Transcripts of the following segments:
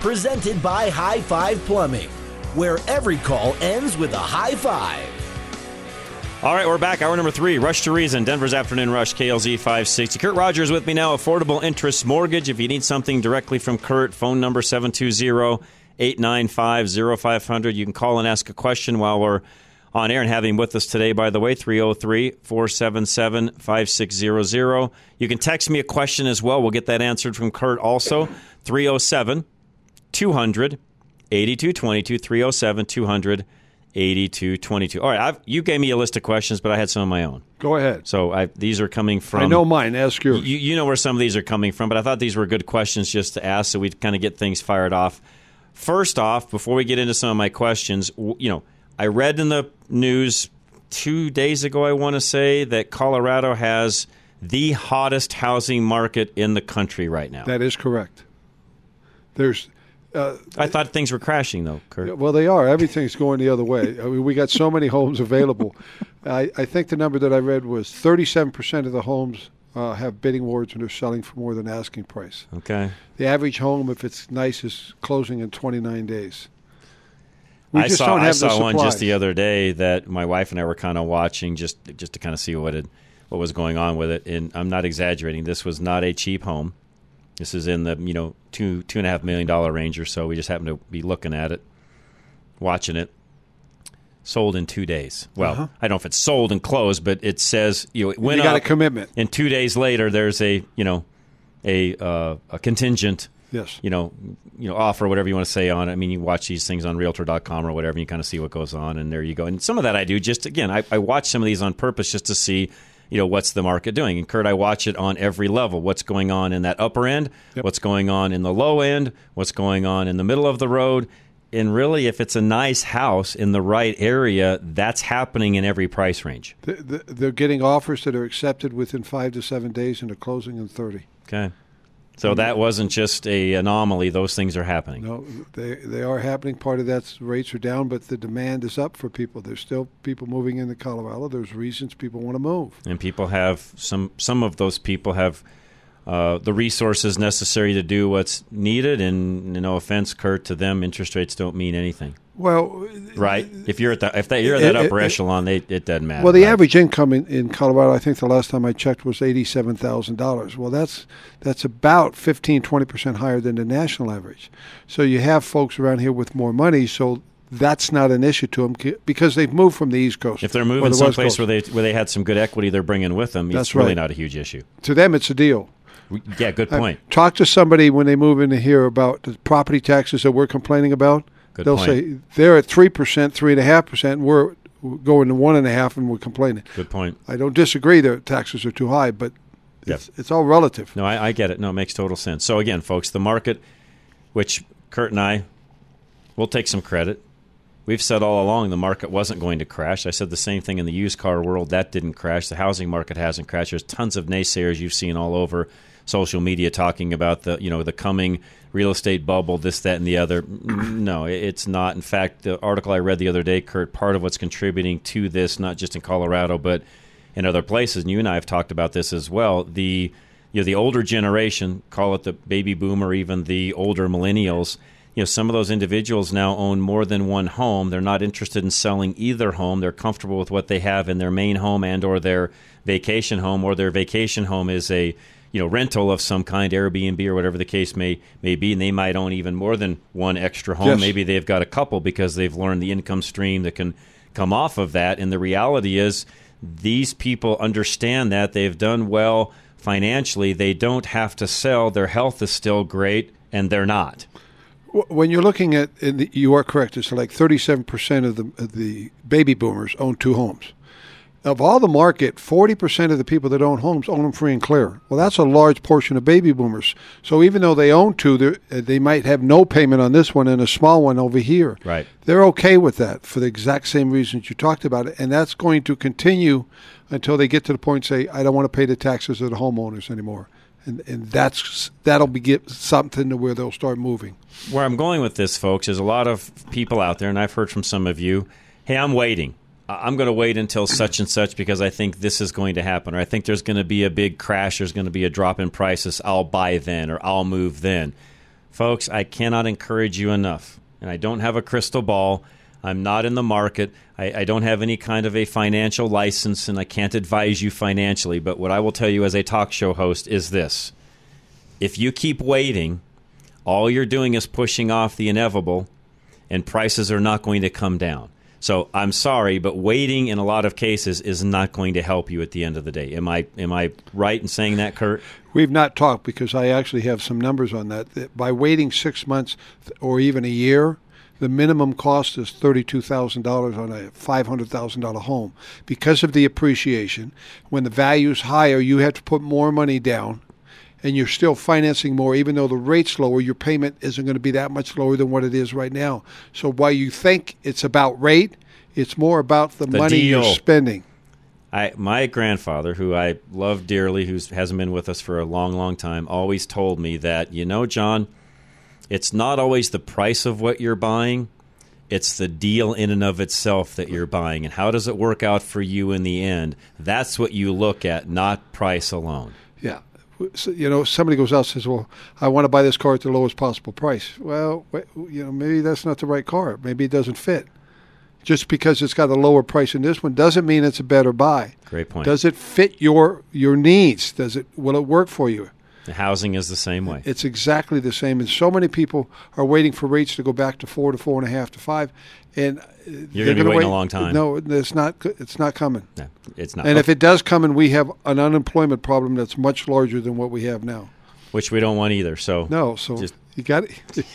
Presented by High Five Plumbing, where every call ends with a high five. All right, we're back. Hour number three, Rush to Reason, Denver's Afternoon Rush, KLZ 560. Kurt Rogers with me now, Affordable Interest Mortgage. If you need something directly from Kurt, phone number 720 895 0500. You can call and ask a question while we're on air and him with us today, by the way, 303 477 5600. You can text me a question as well. We'll get that answered from Kurt also. 307 200 8222 307 200 8222. All right, I've, you gave me a list of questions, but I had some of my own. Go ahead. So I, these are coming from. I know mine. Ask yours. You, you know where some of these are coming from, but I thought these were good questions just to ask so we'd kind of get things fired off. First off, before we get into some of my questions, you know, I read in the news two days ago, I want to say, that Colorado has the hottest housing market in the country right now. That is correct. There's. Uh, I thought things were crashing, though, Kurt. Well, they are. Everything's going the other way. I mean, we got so many homes available. I, I, think the number that I read was 37% of the homes uh, have bidding wars and they're selling for more than asking price. Okay. The average home, if it's nice, is closing in 29 days. We I saw I saw one just the other day that my wife and I were kind of watching just just to kind of see what it what was going on with it. And I'm not exaggerating. This was not a cheap home. This is in the you know two two and a half million dollar range or so. We just happened to be looking at it, watching it. Sold in two days. Well, uh-huh. I don't know if it's sold and closed, but it says you know it went you got up, a commitment. And two days later, there's a you know a uh, a contingent yes. you know, you know, offer whatever you want to say on it. I mean, you watch these things on Realtor.com or whatever, and you kind of see what goes on, and there you go. And some of that I do just again, I, I watch some of these on purpose just to see, you know, what's the market doing. And Kurt, I watch it on every level. What's going on in that upper end? Yep. What's going on in the low end? What's going on in the middle of the road? And really, if it's a nice house in the right area, that's happening in every price range. They're getting offers that are accepted within five to seven days, and they're closing in thirty. Okay. So that wasn't just a anomaly; those things are happening. No, they they are happening. Part of that's rates are down, but the demand is up for people. There's still people moving into Colorado. There's reasons people want to move, and people have some. Some of those people have uh, the resources necessary to do what's needed. And no offense, Kurt, to them, interest rates don't mean anything. Well, right. If you're at that, if that, you're at that it, upper it, echelon, they, it doesn't matter. Well, the right? average income in, in Colorado, I think the last time I checked was eighty-seven thousand dollars. Well, that's that's about 15, 20 percent higher than the national average. So you have folks around here with more money, so that's not an issue to them because they've moved from the East Coast. If they're moving the someplace where they where they had some good equity, they're bringing with them. That's it's really right. not a huge issue. To them, it's a deal. Yeah, good uh, point. I, talk to somebody when they move into here about the property taxes that we're complaining about. Good They'll point. say they're at three percent, three and a half percent, we're going to one and a half, and we're complaining. Good point. I don't disagree; their taxes are too high, but Yep. it's, it's all relative. No, I, I get it. No, it makes total sense. So again, folks, the market, which Kurt and I will take some credit. We've said all along the market wasn't going to crash. I said the same thing in the used car world. That didn't crash. The housing market hasn't crashed. There's tons of naysayers you've seen all over social media talking about the you know the coming real estate bubble, this, that, and the other. No, it's not. In fact, the article I read the other day, Kurt, part of what's contributing to this, not just in Colorado, but in other places, and you and I have talked about this as well. The you know the older generation, call it the baby boomer, even the older millennials. You know, some of those individuals now own more than one home. They're not interested in selling either home. They're comfortable with what they have in their main home and or their vacation home, or their vacation home is a you know rental of some kind, Airbnb or whatever the case may may be, and they might own even more than one extra home. Yes. Maybe they've got a couple because they've learned the income stream that can come off of that. And the reality is, these people understand that they've done well financially. They don't have to sell. Their health is still great, and they're not. When you're looking at, and you are correct, it's like 37% of the, of the baby boomers own two homes. Of all the market, 40% of the people that own homes own them free and clear. Well, that's a large portion of baby boomers. So even though they own two, uh, they might have no payment on this one and a small one over here. Right. They're okay with that for the exact same reasons you talked about it. And that's going to continue until they get to the point say, I don't want to pay the taxes of the homeowners anymore. And, and that's that'll be get something to where they'll start moving. Where I'm going with this, folks, is a lot of people out there, and I've heard from some of you, hey, I'm waiting. I'm going to wait until such and such because I think this is going to happen, or I think there's going to be a big crash, there's going to be a drop in prices. I'll buy then, or I'll move then. Folks, I cannot encourage you enough. And I don't have a crystal ball. I'm not in the market. I, I don't have any kind of a financial license, and I can't advise you financially. But what I will tell you as a talk show host is this if you keep waiting, all you're doing is pushing off the inevitable, and prices are not going to come down. So I'm sorry, but waiting in a lot of cases is not going to help you at the end of the day. Am I am I right in saying that, Kurt? We've not talked because I actually have some numbers on that. that by waiting six months or even a year, the minimum cost is thirty-two thousand dollars on a five hundred thousand dollar home because of the appreciation. When the value is higher, you have to put more money down, and you're still financing more, even though the rate's lower. Your payment isn't going to be that much lower than what it is right now. So while you think it's about rate, it's more about the, The money deal. you're spending. I my grandfather, who I love dearly, who hasn't been with us for a long, long time, always told me that you know, John, it's not always the price of what you're buying; it's the deal in and of itself that you're buying, and how does it work out for you in the end? That's what you look at, not price alone. You know, somebody goes out and says, "Well, I want to buy this car at the lowest possible price." Well, you know, maybe that's not the right car. Maybe it doesn't fit. Just because it's got a lower price in this one doesn't mean it's a better buy. Great point. Does it fit your your needs? Does it will it work for you? The housing is the same way. It's exactly the same. And so many people are waiting for rates to go back to four to four and a half to five, and You're they're gonna be waiting wait- a long time. No, it's not. It's not coming. No, it's not. And if it does come, and we have an unemployment problem that's much larger than what we have now. which we don't want either. So No, so Just- you got it.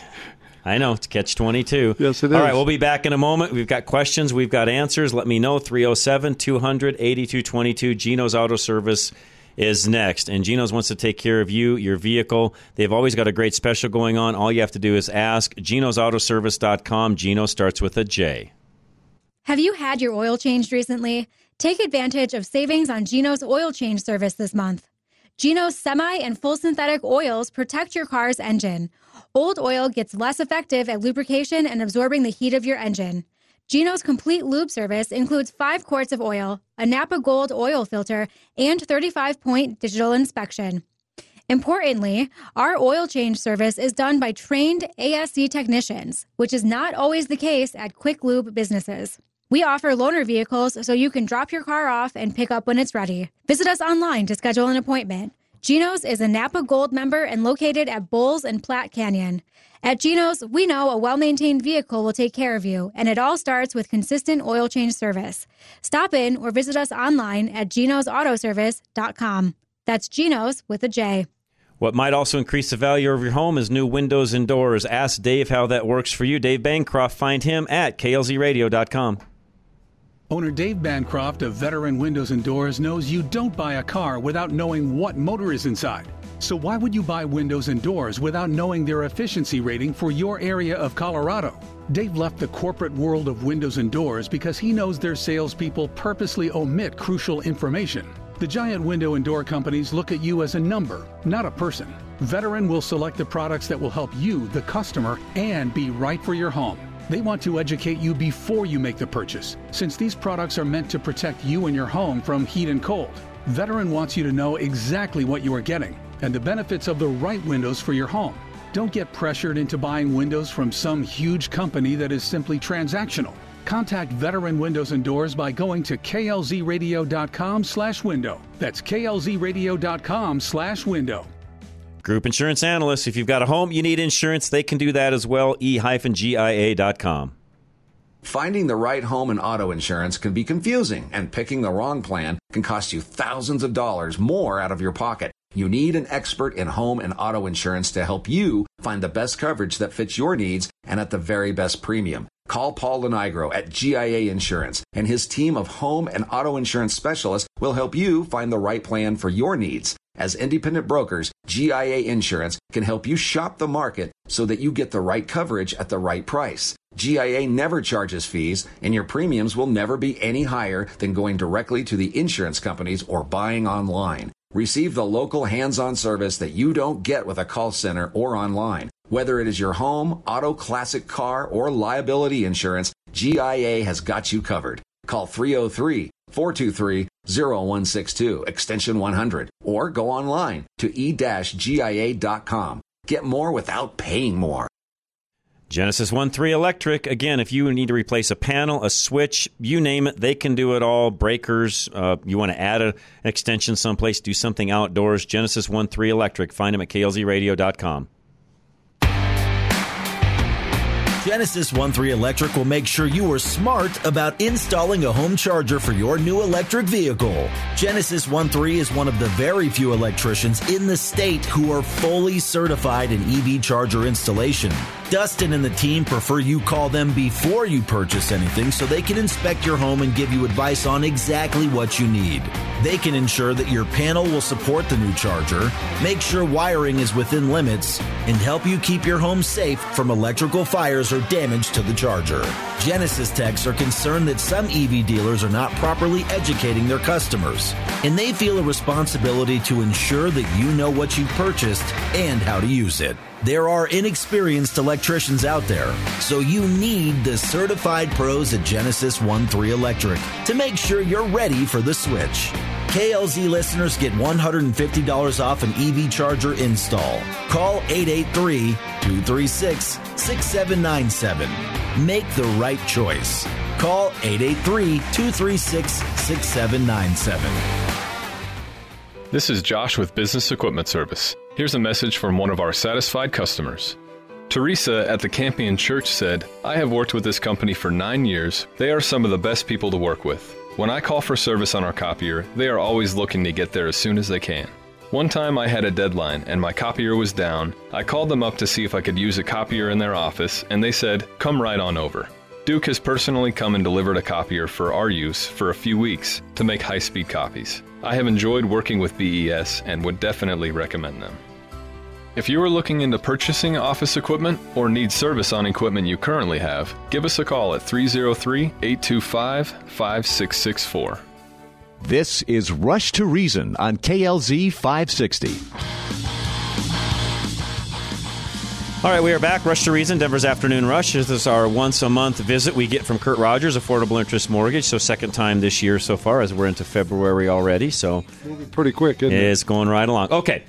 I know it's catch twenty two. Yes, it All is. right, we'll be back in a moment. We've got questions, we've got answers. Let me know 307 200 8222. Gino's Auto Service is next. And Gino's wants to take care of you, your vehicle. They've always got a great special going on. All you have to do is ask. Gino'sAutoservice.com. Gino starts with a J. Have you had your oil changed recently? Take advantage of savings on Geno's oil change service this month. Geno's semi and full synthetic oils protect your car's engine. Old oil gets less effective at lubrication and absorbing the heat of your engine. Geno's complete lube service includes five quarts of oil, a Napa Gold oil filter, and 35 point digital inspection. Importantly, our oil change service is done by trained ASE technicians, which is not always the case at quick lube businesses. We offer loaner vehicles so you can drop your car off and pick up when it's ready. Visit us online to schedule an appointment. Geno's is a Napa Gold member and located at Bowles and Platte Canyon. At Geno's, we know a well maintained vehicle will take care of you, and it all starts with consistent oil change service. Stop in or visit us online at genosautoservice.com. That's Geno's with a J. What might also increase the value of your home is new windows and doors. Ask Dave how that works for you. Dave Bancroft. Find him at klzradio.com. Owner Dave Bancroft of Veteran Windows and Doors knows you don't buy a car without knowing what motor is inside. So why would you buy windows and doors without knowing their efficiency rating for your area of Colorado? Dave left the corporate world of windows and doors because he knows their salespeople purposely omit crucial information. The giant window and door companies look at you as a number, not a person. Veteran will select the products that will help you, the customer, and be right for your home. They want to educate you before you make the purchase, since these products are meant to protect you and your home from heat and cold. Veteran wants you to know exactly what you are getting and the benefits of the right windows for your home. Don't get pressured into buying windows from some huge company that is simply transactional. Contact Veteran Windows and Doors by going to klzradio.com slash window. That's klzradio.com slash window. Group insurance analysts. If you've got a home you need insurance, they can do that as well. e-gia.com. Finding the right home and auto insurance can be confusing, and picking the wrong plan can cost you thousands of dollars more out of your pocket. You need an expert in home and auto insurance to help you find the best coverage that fits your needs and at the very best premium. Call Paul Lenigro at GIA Insurance, and his team of home and auto insurance specialists will help you find the right plan for your needs. As independent brokers, GIA Insurance can help you shop the market so that you get the right coverage at the right price. GIA never charges fees, and your premiums will never be any higher than going directly to the insurance companies or buying online. Receive the local hands on service that you don't get with a call center or online. Whether it is your home, auto, classic car, or liability insurance, GIA has got you covered. Call 303 423 0162, extension 100, or go online to e-gia.com. Get more without paying more. Genesis 1 3 Electric. Again, if you need to replace a panel, a switch, you name it, they can do it all. Breakers, uh, you want to add a, an extension someplace, do something outdoors. Genesis 1 3 Electric. Find them at klzradio.com. Genesis 1-3 Electric will make sure you are smart about installing a home charger for your new electric vehicle. Genesis 1-3 is one of the very few electricians in the state who are fully certified in EV charger installation. Dustin and the team prefer you call them before you purchase anything so they can inspect your home and give you advice on exactly what you need. They can ensure that your panel will support the new charger, make sure wiring is within limits, and help you keep your home safe from electrical fires or damage to the charger. Genesis techs are concerned that some EV dealers are not properly educating their customers, and they feel a responsibility to ensure that you know what you've purchased and how to use it. There are inexperienced electricians out there, so you need the certified pros at Genesis 1-3 Electric to make sure you're ready for the switch. KLZ listeners get $150 off an EV charger install. Call 883-236-6797. Make the right choice. Call 883-236-6797. This is Josh with Business Equipment Service. Here's a message from one of our satisfied customers. Teresa at the Campion Church said, I have worked with this company for nine years. They are some of the best people to work with. When I call for service on our copier, they are always looking to get there as soon as they can. One time I had a deadline and my copier was down. I called them up to see if I could use a copier in their office, and they said, Come right on over. Duke has personally come and delivered a copier for our use for a few weeks to make high speed copies. I have enjoyed working with BES and would definitely recommend them. If you are looking into purchasing office equipment or need service on equipment you currently have, give us a call at 303 825 5664. This is Rush to Reason on KLZ 560. All right, we are back. Rush to Reason, Denver's Afternoon Rush. This is our once a month visit we get from Kurt Rogers, Affordable Interest Mortgage. So, second time this year so far, as we're into February already. So, Moving pretty quick, isn't it? it's going right along. Okay,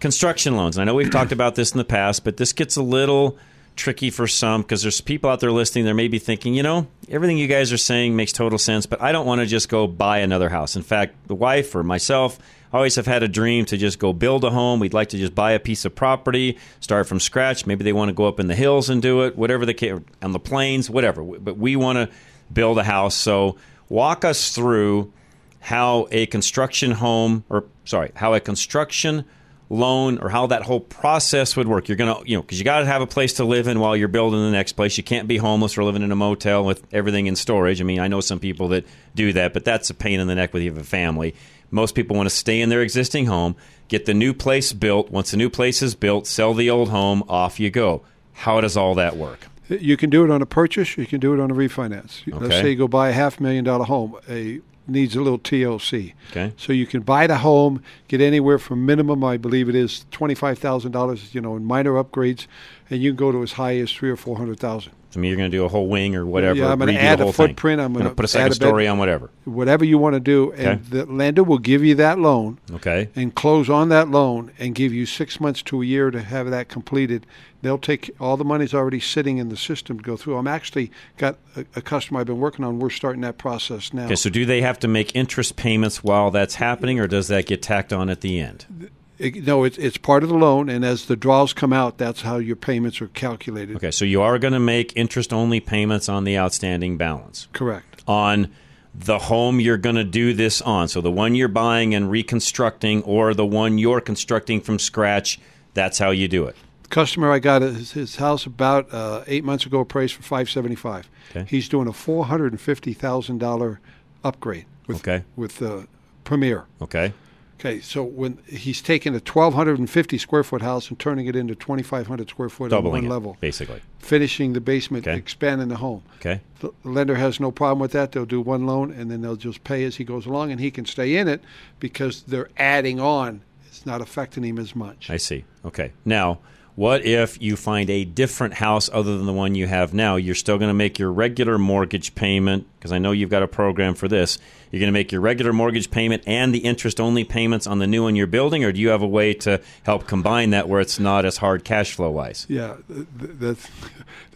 construction loans. I know we've talked about this in the past, but this gets a little tricky for some because there's people out there listening. They may be thinking, you know, everything you guys are saying makes total sense, but I don't want to just go buy another house. In fact, the wife or myself always have had a dream to just go build a home. We'd like to just buy a piece of property, start from scratch. Maybe they want to go up in the hills and do it, whatever the case, on the plains, whatever. But we want to build a house. So walk us through how a construction home, or sorry, how a construction loan or how that whole process would work. You're going to, you know, because you got to have a place to live in while you're building the next place. You can't be homeless or living in a motel with everything in storage. I mean, I know some people that do that, but that's a pain in the neck when you have a family. Most people want to stay in their existing home, get the new place built. Once the new place is built, sell the old home, off you go. How does all that work? You can do it on a purchase. You can do it on a refinance. Let's say you go buy a half million dollar home. A needs a little TLC. Okay. So you can buy the home, get anywhere from minimum, I believe it is twenty five thousand dollars. You know, in minor upgrades, and you can go to as high as three or four hundred thousand. To mean, you're going to do a whole wing or whatever. Yeah, I'm going to add a thing. footprint. I'm Gonna put a second add a bed- story on whatever. Whatever you want to do, and Okay. the lender will give you that loan. Okay. And close on that loan and give you six months to a year to have that completed. They'll take all the money's already sitting in the system to go through. I'm actually got a, a customer I've been working on. We're starting that process now. Okay, so do they have to make interest payments while that's happening, or does that get tacked on at the end? It- no, it's it's part of the loan, and as the draws come out, that's how your payments are calculated. Okay, so you are going to make interest only payments on the outstanding balance. Correct. On the home you're going to do this on. So the one you're buying and reconstructing, or the one you're constructing from scratch, that's how you do it. customer I got his, his house about uh, eight months ago appraised for five seventy five. Okay. He's doing a four hundred and fifty thousand dollar upgrade with Okay. with uh, Premier. Okay. Okay, so when he's taking a twelve hundred and fifty square foot house and turning it into twenty five hundred square foot on Doubling one it, level, basically. finishing the basement, Okay. expanding the home. Okay. The lender has no problem with that. They'll do one loan and then they'll just pay as he goes along, and he can stay in it because they're adding on. It's not affecting him as much. I see. Okay. Now, what if you find a different house other than the one you have now? You're still going to make your regular mortgage payment because I know you've got a program for this. You're going to make your regular mortgage payment and the interest only payments on the new one you're building, or do you have a way to help combine that where it's not as hard cash flow wise? Yeah, th- th- that's,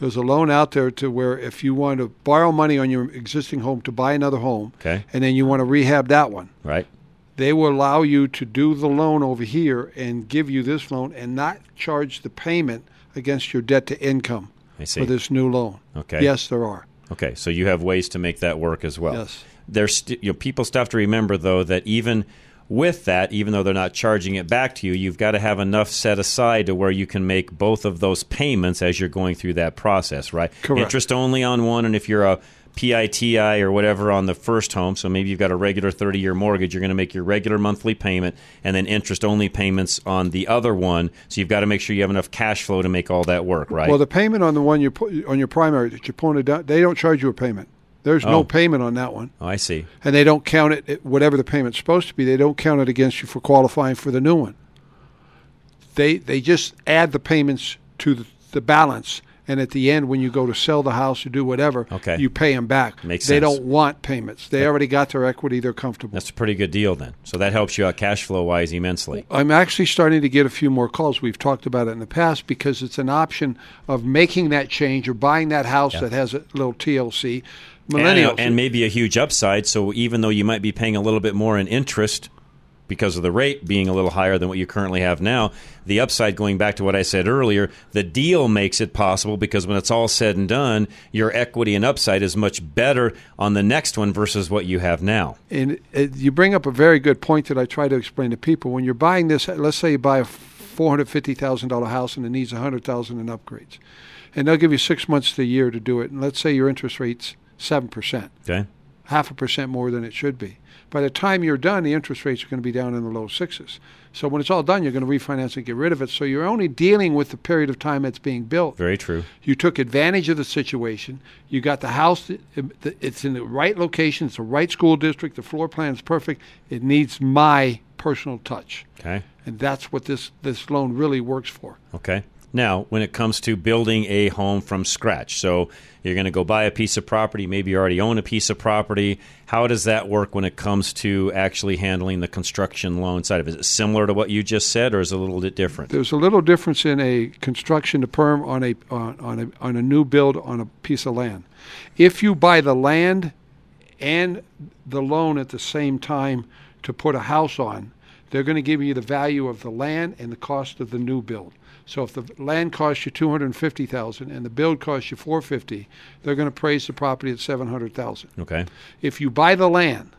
there's a loan out there to where if you want to borrow money on your existing home to buy another home, Okay. and then you want to rehab that one, Right. They will allow you to do the loan over here and give you this loan and not charge the payment against your debt to income I see. for this new loan. Okay. Yes, there are. Okay, so you have ways to make that work as well. Yes. There's st- you know, people still have to remember though that even with that, even though they're not charging it back to you, you've got to have enough set aside to where you can make both of those payments as you're going through that process, right? Correct. Interest only on one, and if you're a PITI or whatever on the first home, so maybe you've got a regular 30 year mortgage, you're going to make your regular monthly payment and then interest only payments on the other one. So you've got to make sure you have enough cash flow to make all that work, right? Well, the payment on the one you put on your primary that pulling it down, they don't charge you a payment. There's Oh. no payment on that one. oh, I see. and they don't count it it- whatever the payment's supposed to be. They don't count it against you for qualifying for the new one. They they just add the payments to the, the balance, and at the end, when you go to sell the house or do whatever, Okay. you pay them back. Makes they sense. don't want payments. They already got their equity. They're comfortable. That's a pretty good deal then. So that helps you out cash flow wise immensely. I'm actually starting to get a few more calls. We've talked about it in the past because it's an option of making that change or buying that house Yeah. that has a little TLC. And, uh, and maybe a huge upside. So even though you might be paying a little bit more in interest because of the rate being a little higher than what you currently have now, the upside, going back to what I said earlier, the deal makes it possible because when it's all said and done, your equity and upside is much better on the next one versus what you have now. And you bring up a very good point that I try to explain to people. When you're buying this, let's say you buy a four hundred fifty thousand dollar house and it needs a hundred thousand in upgrades, and they'll give you six months to a year to do it. And let's say your interest rate's seven percent, Okay. half a percent more than it should be. By the time you're done, the interest rates are going to be down in the low sixes. So when it's all done, you're going to refinance and get rid of it. So you're only dealing with the period of time it's being built. Very true. You took advantage of the situation. You got the house. It's in the right location. It's the right school district. The floor plan is perfect. It needs my personal touch, Okay. and that's what this this loan really works for. Okay. Now, when it comes to building a home from scratch, so you're going to go buy a piece of property, maybe you already own a piece of property. How does that work when it comes to actually handling the construction loan side of it? Is it similar to what you just said, or is it a little bit different? There's a little difference in a construction to perm on a on, on a on a new build on a piece of land. If you buy the land and the loan at the same time to put a house on, they're going to give you the value of the land and the cost of the new build. So if the land costs you two hundred and fifty thousand and the build costs you four fifty, they're going to praise the property at seven hundred thousand. Okay. If you buy the land,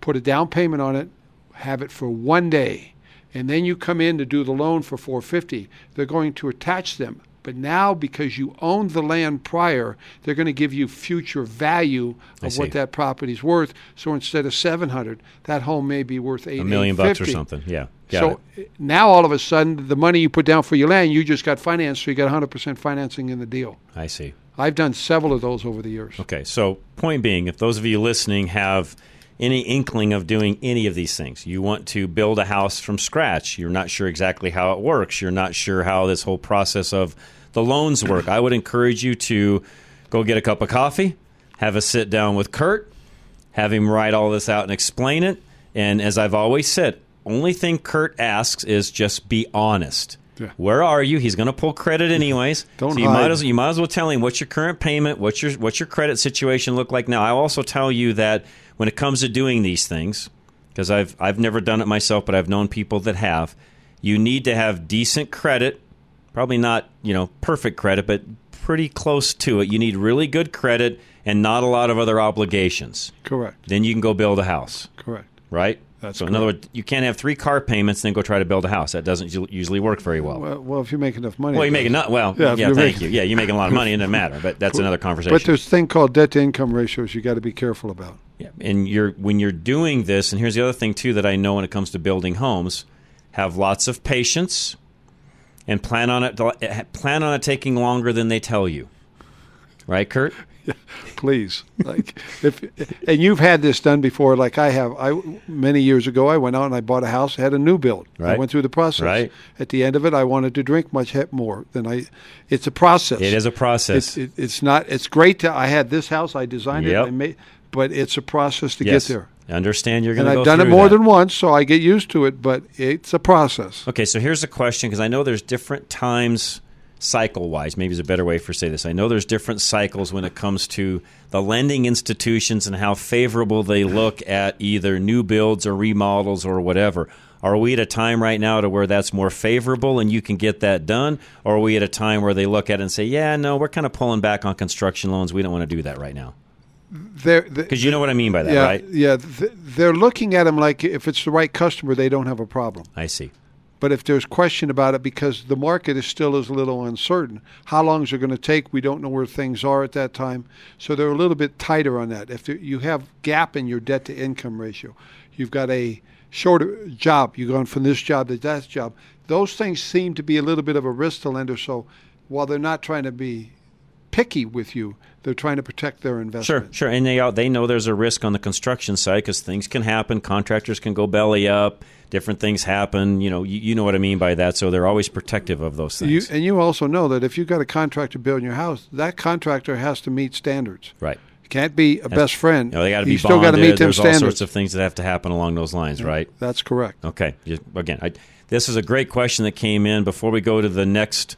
put a down payment on it, have it for one day, and then you come in to do the loan for 450, they're going to attach them. But now, because you owned the land prior, they're going to give you future value of what that property's worth. So instead of 700, that home may be worth eight. A million bucks or something. Yeah. Got so it. now all of a sudden, the money you put down for your land, you just got financed, so you got 100% financing in the deal. I see. I've done several of those over the years. Okay, so point being, if those of you listening have any inkling of doing any of these things, you want to build a house from scratch, you're not sure exactly how it works, you're not sure how this whole process of the loans work, I would encourage you to Go get a cup of coffee, have a sit down with Kurt, have him write all this out and explain it. And as I've always said, only thing Kurt asks is just be honest. Yeah. Where are you? He's going to pull credit anyways. Don't so you might as you might as well tell him what's your current payment, what's your what's your credit situation look like now. I'll also tell you that when it comes to doing these things, because I've I've never done it myself, but I've known people that have. You need to have decent credit, probably not you know perfect credit, but pretty close to it. You need really good credit and not a lot of other obligations. Correct. Then you can go build a house Correct. right? That's so in other words, you can't have three car payments and then go try to build a house. That doesn't usually work very well. Well, well, if you make enough money. Well, you're making does. not well. Yeah, you're thank making- you. Yeah, you're making a lot of money. It doesn't matter, but that's another conversation. But there's a thing called debt to income ratios you got to be careful about. Yeah, and you're when you're doing this, and here's the other thing too that I know when it comes to building homes: have lots of patience, and plan on it. Plan on it taking longer than they tell you. Right, Kurt? Please, like if and you've had this done before, like I have. I many years ago, I went out and I bought a house, had a new build. I went through the process. Right. At the end of it, I wanted to drink much more than I. It's a process. It is a process. It, it, it's not. It's great to. I had this house. I designed Yep. it. I made, but it's a process to yes. get there. I understand you're going And to I've done it more that. than once, so I get used to it. But it's a process. Okay, so here's a question because I know there's different times cycle wise, maybe is a better way for say this. I know there's different cycles when it comes to the lending institutions and how favorable they look at either new builds or remodels or whatever. Are we at a time right now to where that's more favorable and you can get that done? Or are we at a time where they look at it and say, yeah, no, we're kind of pulling back on construction loans. We don't want to do that right now? Because you know what I mean by that, yeah, right? Yeah, they're looking at them like if it's the right customer, they don't have a problem. I see. But if there's question about it, because the market is still is a little uncertain, how long is it going to take? We don't know where things are at that time, so they're a little bit tighter on that. If you have gap in your debt to income ratio, you've got a shorter job, you're going from this job to that job. Those things seem to be a little bit of a risk to lender. So while they're not trying to be picky with you, they're trying to protect their investment. Sure, sure, and they they know there's a risk on the construction side because things can happen. Contractors can go belly up. Different things happen. You know, you, you know what I mean by that. So they're always protective of those things. You, and you also know that if you've got a contractor building your house, that contractor has to meet standards. right. Can't be a best friend. Know, they got to be You still got to meet them There's standards. all sorts of things that have to happen along those lines, right? That's correct. Okay. Again, I, this is a great question that came in. Before we go to the next,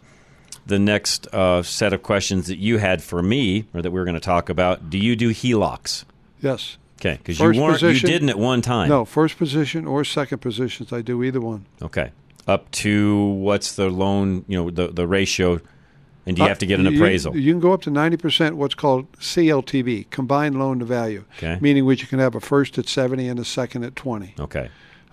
the next uh, set of questions that you had for me, or that we were going to talk about, do you do HELOCs? Yes. Okay, because you weren't, position- you didn't at one time. No, first position or second positions. I do either one. Okay. Up to what's the loan? You know, the the ratio, and do you Uh, have to get an you- appraisal? You, can go up to 90% what's called CLTV, combined loan to value, Okay. meaning which you can have a first at 70 and a second at 20. okay.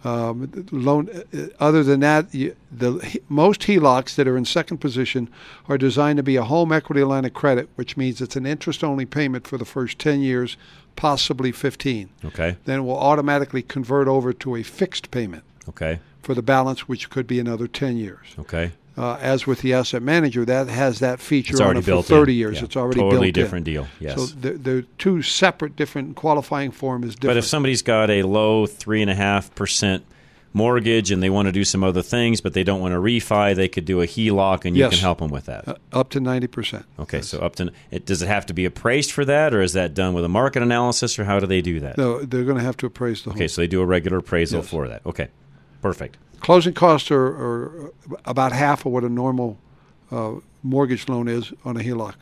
Um, loan. uh, Other than that, you, the most HELOCs that are in second position are designed to be a home equity line of credit, which means it's an interest-only payment for the first 10 years, possibly 15. Okay. Then it will automatically convert over to a fixed payment Okay. for the balance, which could be another 10 years. Okay. Uh, as with the asset manager, that has that feature It's on it for 30 in. years. Yeah. It's already Totally built in. Totally different deal. Yes. So they're, they're two separate, different qualifying form is different. But if somebody's got a low three and a half percent mortgage and they want to do some other things, but they don't want to refi, they could do a HELOC, and you Yes. can help them with that. Uh, up to 90%. Okay, so up to it, does it have to be appraised for that, or is that done with a market analysis, or how do they do that? No, they're going to have to appraise the home. Okay, so they do a regular appraisal Yes. for that. Okay, perfect. Closing costs are, are about half of what a normal uh, mortgage loan is on a HELOC.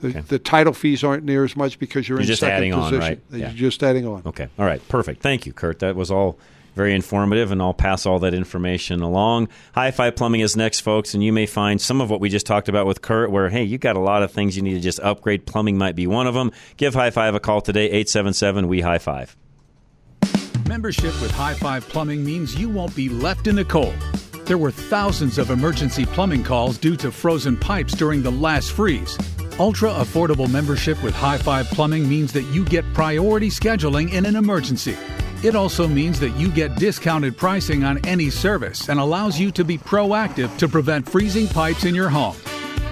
The, Okay. the title fees aren't near as much because you're, You're in just second adding on, position. right? You're Yeah. just adding on. Okay, all right, perfect. Thank you, Kurt. That was all very informative, and I'll pass all that information along. High Five Plumbing is next, folks, and you may find some of what we just talked about with Kurt, where hey, you got a lot of things you need to just upgrade. Plumbing might be one of them. Give High Five a call today, eight seven seven We High Five. Membership with High Five Plumbing means you won't be left in the cold. There were thousands of emergency plumbing calls due to frozen pipes during the last freeze. Ultra affordable membership with High Five Plumbing means that you get priority scheduling in an emergency. It also means that you get discounted pricing on any service and allows you to be proactive to prevent freezing pipes in your home.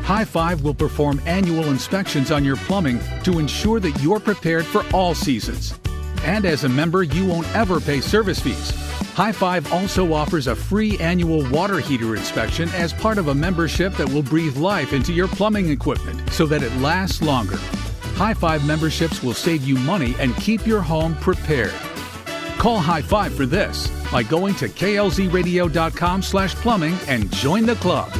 High Five will perform annual inspections on your plumbing to ensure that you're prepared for all seasons. And as a member, you won't ever pay service fees. High Five also offers a free annual water heater inspection as part of a membership that will breathe life into your plumbing equipment so that it lasts longer. High Five memberships will save you money and keep your home prepared. Call High Five for this by going to klzradio.com slash plumbing and join the club.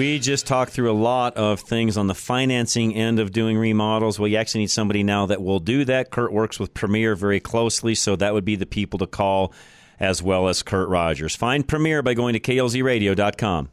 We just talked through a lot of things on the financing end of doing remodels. Well, you actually need somebody now that will do that. Kurt works with Premier very closely, so that would be the people to call as well as Kurt Rogers. Find Premier by going to klzradio.com.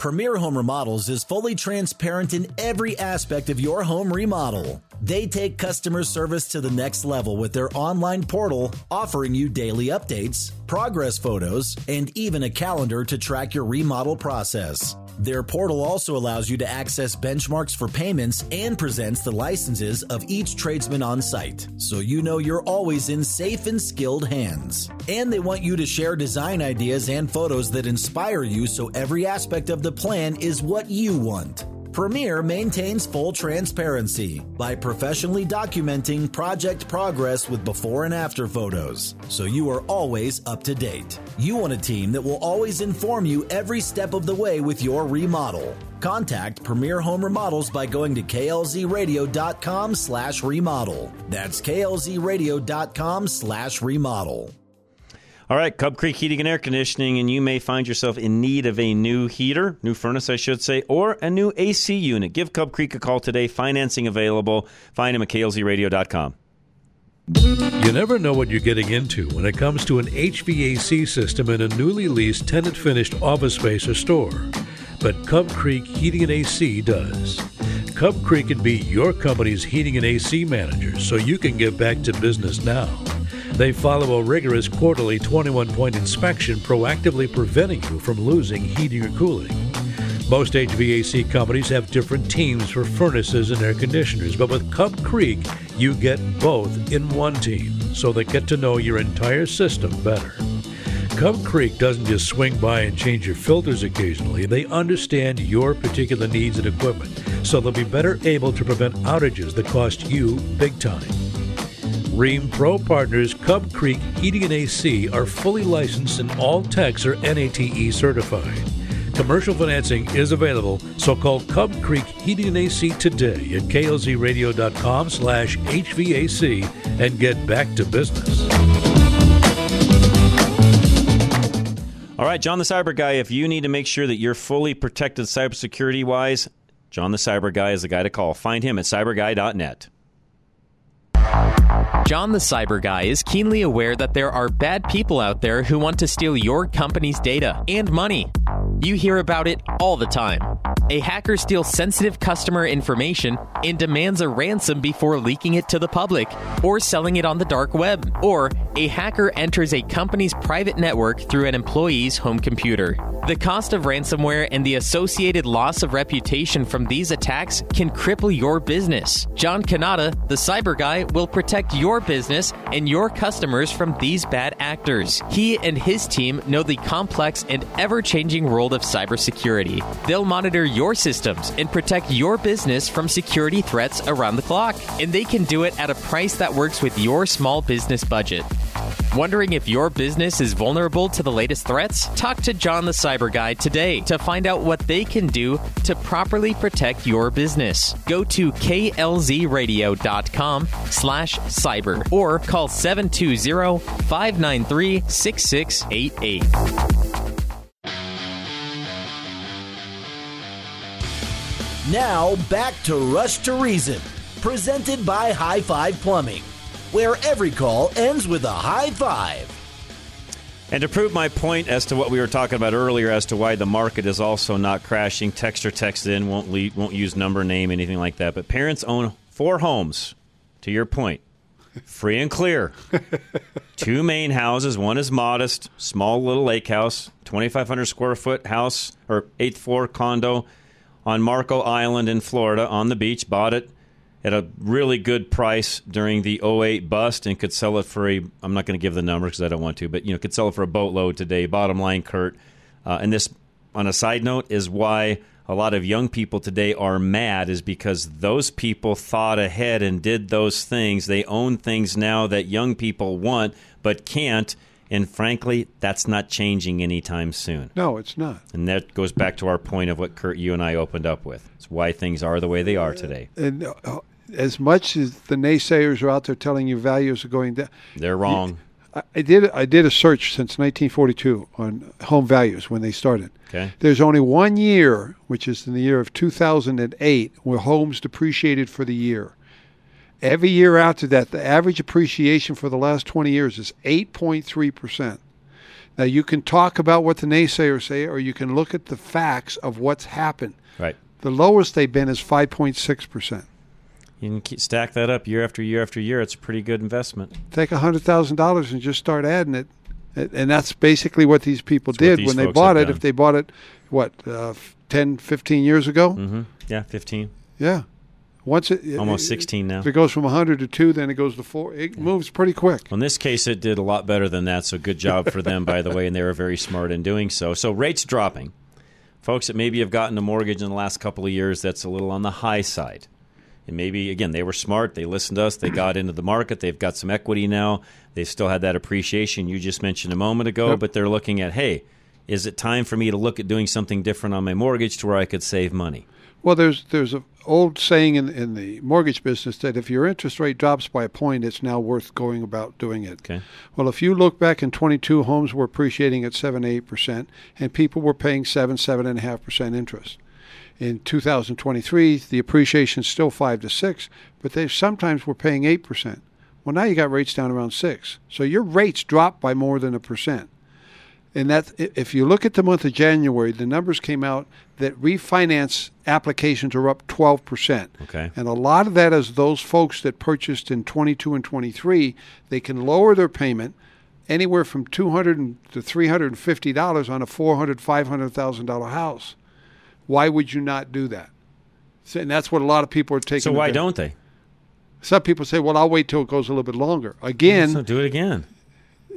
Premier Home Remodels is fully transparent in every aspect of your home remodel. They take customer service to the next level with their online portal, offering you daily updates, progress photos, and even a calendar to track your remodel process. Their portal also allows you to access benchmarks for payments and presents the licenses of each tradesman on site, so you know you're always in safe and skilled hands. And they want you to share design ideas and photos that inspire you so every aspect of the plan is what you want. Premier maintains full transparency by professionally documenting project progress with before and after photos, so you are always up to date. You want a team that will always inform you every step of the way with your remodel. Contact Premier Home Remodels by going to klzradio.com slash remodel. That's klzradio.com slash remodel. All right, Cub Creek Heating and Air Conditioning, and you may find yourself in need of a new heater, new furnace, I should say, or a new AC unit. Give Cub Creek a call today. Financing available. Find him at klzradio.com. You never know what you're getting into when it comes to an HVAC system in a newly leased tenant finished office space or store. But Cub Creek Heating and AC does. Cub Creek can be your company's heating and AC manager so you can get back to business now. They follow a rigorous quarterly 21 point inspection, proactively preventing you from losing heating or cooling. Most HVAC companies have different teams for furnaces and air conditioners, but with Cub Creek, you get both in one team, so they get to know your entire system better. Cub Creek doesn't just swing by and change your filters occasionally. They understand your particular needs and equipment, so they'll be better able to prevent outages that cost you big time. Rheem Pro Partners Cub Creek Heating and AC are fully licensed and all techs are NATE certified. Commercial financing is available, so call Cub Creek Heating and AC today at klzradio.com slash HVAC and get back to business. All right, John the Cyber Guy, if you need to make sure that you're fully protected cybersecurity wise, John the Cyber Guy is the guy to call. Find him at cyberguy.net. John the Cyber Guy is keenly aware that there are bad people out there who want to steal your company's data and money. You hear about it all the time. A hacker steals sensitive customer information and demands a ransom before leaking it to the public or selling it on the dark web. Or a hacker enters a company's private network through an employee's home computer. The cost of ransomware and the associated loss of reputation from these attacks can cripple your business. John Kanata, the cyber guy, will protect your business and your customers from these bad actors. He and his team know the complex and ever changing world of cybersecurity. They'll monitor your systems and protect your business from security threats around the clock. And they can do it at a price that works with your small business budget. Wondering if your business is vulnerable to the latest threats? Talk to John the Cyber Guy today to find out what they can do to properly protect your business. Go to klzradio.com slash cyber or call 720-593-6688. Now back to Rush to Reason, presented by High Five Plumbing, where every call ends with a high five. And to prove my point as to what we were talking about earlier, as to why the market is also not crashing, text or text in won't lead, won't use number, name, anything like that. But parents own four homes. To your point, free and clear. Two main houses. One is modest, small little lake house, twenty five hundred square foot house or eighth floor condo on Marco Island in Florida on the beach. Bought it at a really good price during the 08 bust and could sell it for a I'm not going to give the number because I don't want to, but you know could sell it for a boatload today. Bottom line, Kurt, uh, and this on a side note is why a lot of young people today are mad is because those people thought ahead and did those things. They own things now that young people want but can't. And frankly, that's not changing anytime soon. No, it's not. And that goes back to our point of what Kurt, you and I opened up with. It's why things are the way they are today. And uh, as much as the naysayers are out there telling you values are going down, They're wrong. I, I did I did a search since 1942 on home values when they started. Okay. There's only one year, which is in the year of 2008, where homes depreciated for the year. Every year after that, the average appreciation for the last 20 years is 8.3%. Now, you can talk about what the naysayers say, or you can look at the facts of what's happened. Right. The lowest they've been is 5.6%. You can keep, stack that up year after year after year. It's a pretty good investment. Take $100,000 and just start adding it. And that's basically what these people That's did these when they bought it. If they bought it, what, uh, 10, 15 years ago? Mm-hmm. Yeah, 15. Yeah. Once it Almost it- 16 now. If it goes from 100 to 2, then it goes to 4. It moves pretty quick. Well, in this case, it did a lot better than that. So good job for them, by the way, and they were very smart in doing so. So rates dropping, folks that maybe have gotten a mortgage in the last couple of years, that's a little on the high side. And maybe again, they were smart. They listened to us. They got into the market. They've got some equity now. They still had that appreciation you just mentioned a moment ago. Yep. But they're looking at, hey, is it time for me to look at doing something different on my mortgage to where I could save money? Well, there's there's an old saying in, in the mortgage business that if your interest rate drops by a point, it's now worth going about doing it. Okay. Well, if you look back in 22, homes were appreciating at 7 8 percent, and people were paying 7 7.5 percent interest. In 2023, the appreciation is still 5 to 6, but they sometimes were paying 8 percent. Well, now you got rates down around 6. So your rates dropped by more than a percent. And that, if you look at the month of January, the numbers came out that refinance applications are up 12%. Okay. And a lot of that is those folks that purchased in 22 and 23, they can lower their payment anywhere from 200 to 350 dollars on a 400 500,000 dollar house. Why would you not do that? So- And that's what a lot of people are taking. So why don't they? Some people say, "Well, I'll wait till it goes a little bit longer." Again, So do it again.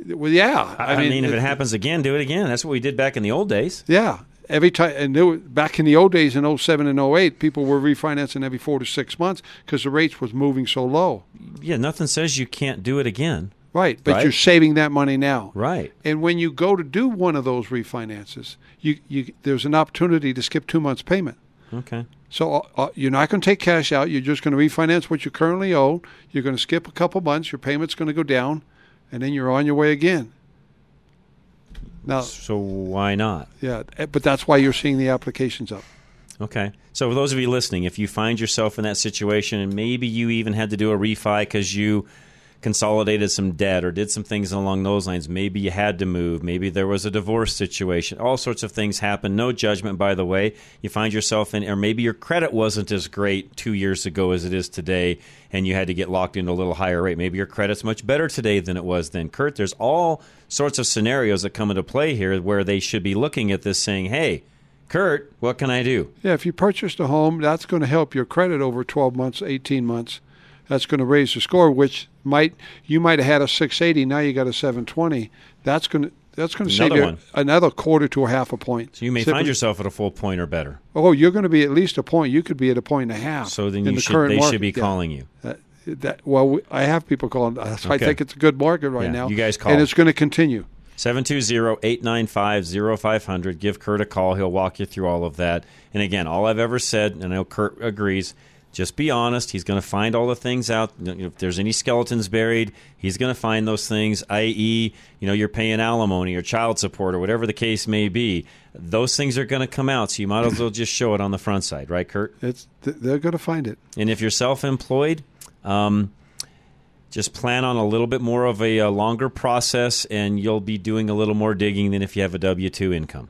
Well, yeah. I, mean, if it happens again, do it again. That's what we did back in the old days. Yeah. Every time, and there, were- back in the old days in 07 and 08, people were refinancing every four to six months because the rates was moving so low. Yeah, nothing says you can't do it again. Right, but Right. you're saving that money now. Right. And when you go to do one of those refinances, you, you there's an opportunity to skip two months' payment. Okay. So uh, uh, you're not going to take cash out. You're just going to refinance what you currently owe. You're going to skip a couple months. Your payment's going to go down, and then you're on your way again. Now, So why not? yeah, eh, but that's why you're seeing the applications up. Okay. So for those of you listening, if you find yourself in that situation and maybe you even had to do a refi because you consolidated some debt or did some things along those lines, maybe you had to move, maybe there was a divorce situation, all sorts of things happen. No judgment, by the way. You find yourself in, or maybe your credit wasn't as great two years ago as it is today, and you had to get locked into a little higher rate. Maybe your credit's much better today than it was then. Kurt, there's all sorts of scenarios that come into play here where they should be looking at this saying, hey, Kurt, what can I do? Yeah, if you purchased a home, that's going to help your credit over 12 months, 18 months. That's going to raise the score, which might you might have had a 680, now you got a 720. That's going to that's going to save you one. another quarter to a half a point. So you may Simply- find yourself at a full point or better. Oh, you're going to be at least a point. You could be at a point and a half. So then you the should, they market. should be Yeah. calling you. That, that well, we, I have people calling. uh, So I think it's a good market right Yeah, now. you guys call. and it's going to continue. 720-895-0500. Give Kurt a call. He'll walk you through all of that. And again, all I've ever said, and I know Kurt agrees, just be honest. He's going to find all the things out. You know, If there's any skeletons buried, he's going to find those things, i.e., you know, you're paying alimony or child support or whatever the case may be. Those things are going to come out, so you might as well just show it on the front side, right, Kurt? It's th- they're going to find it. And if you're self-employed, um, just plan on a little bit more of a, uh longer process, and you'll be doing a little more digging than if you have a W two income.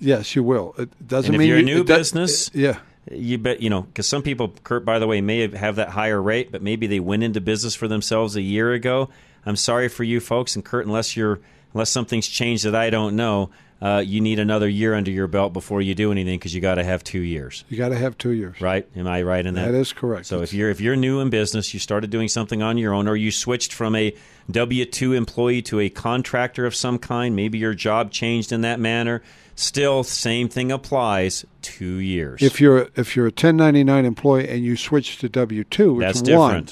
Yes, you will. It doesn't and if mean you're a new it does- business, yeah. You bet you know because some people, Kurt, by the way, may have- have that higher rate, but maybe they went into business for themselves a year ago. I'm sorry for you folks, and Kurt, unless you're unless something's changed that I don't know, uh, you need another year under your belt before you do anything because you got to have two years. You got to have two years. Right? Am I right in that? That is correct. So if you're if you're new in business, you started doing something on your own, or you switched from a W two employee to a contractor of some kind, maybe your job changed in that manner. Still, same thing applies. Two years. If you're if you're a 1099 employee and you switch to W two, That's different. one.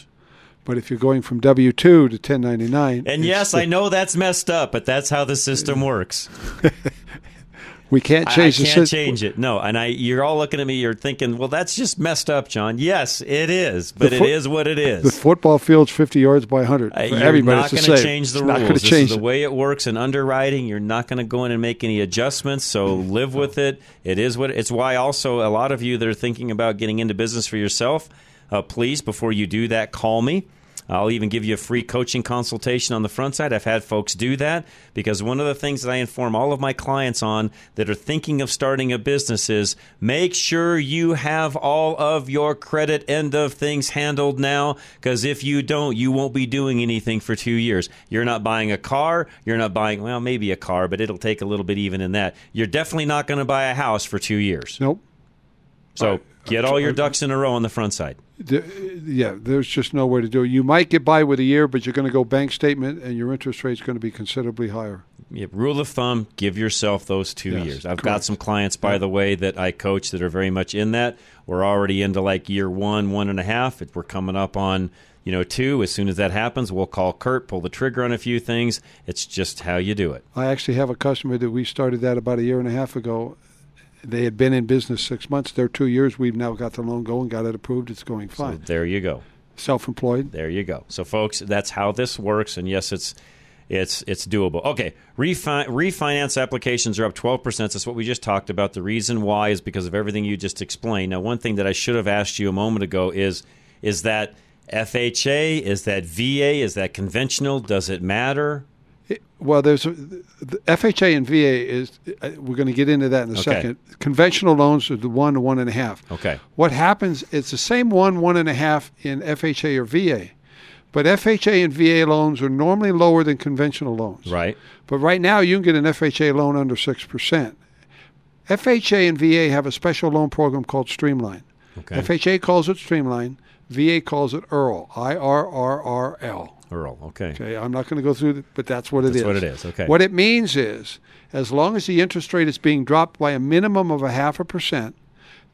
But if you're going from W two to 1099, and yes, the- I know that's messed up, but that's how the system works. we can't change I, the can't system. change it. No, and I you're all looking at me. You're thinking, well, that's just messed up, John. Yes, it is, but fo- it is what it is. The football field's 50 yards by 100. Uh, For you're everybody, not going to change the It's not rules. This change the way it works in underwriting. You're not going to go in and make any adjustments. So live with it. It is what it's why. Also, a lot of you that are thinking about getting into business for yourself, uh, please before you do that, call me. I'll even give you a free coaching consultation on the front side. I've had folks do that because one of the things that I inform all of my clients on that are thinking of starting a business is make sure you have all of your credit end of things handled now because if you don't, you won't be doing anything for two years. You're not buying a car. You're not buying, well, maybe a car, but it'll take a little bit even in that. You're definitely not going to buy a house for two years. Nope. So get uh, all your uh, ducks in a row on the front side. The- yeah, there's just no way to do it. You might get by with a year, but you're going to go bank statement, and your interest rate's going to be considerably higher. Yeah, rule of thumb: give yourself those two Yes, years. I've got some clients, by the way, that I coach that are very much in that. We're already into like year one, one and a half. We're coming up on you know two. As soon as that happens, we'll call Kurt, pull the trigger on a few things. It's just how you do it. I actually have a customer that we started that about a year and a half ago. They had been in business six months. They're two years. We've now got the loan going, got it approved. It's going So fine. there you go. Self-employed. There you go. So, folks, that's how this works. And yes, it's it's it's doable. Okay, Refi- refinance applications are up twelve percent. That's what we just talked about. The reason why is because of everything you just explained. Now, one thing that I should have asked you a moment ago is is that FHA, is that VA, is that conventional? Does it matter? Well, there's a, the FHA and VA is. uh, We're going to get into that in a Okay. second. Conventional loans are the one to one and a half. Okay. What happens? It's the same one, one and a half in FHA or VA, but FHA and VA loans are normally lower than conventional loans. Right. But right now, you can get an FHA loan under six percent. FHA and VA have a special loan program called Streamline. Okay. FHA calls it Streamline. VA calls it IRL. I R R R L. Earl. Okay. Okay, I'm not going to go through it, but that's what it That's is. what it is, okay. What it means is, as long as the interest rate is being dropped by a minimum of a half a percent,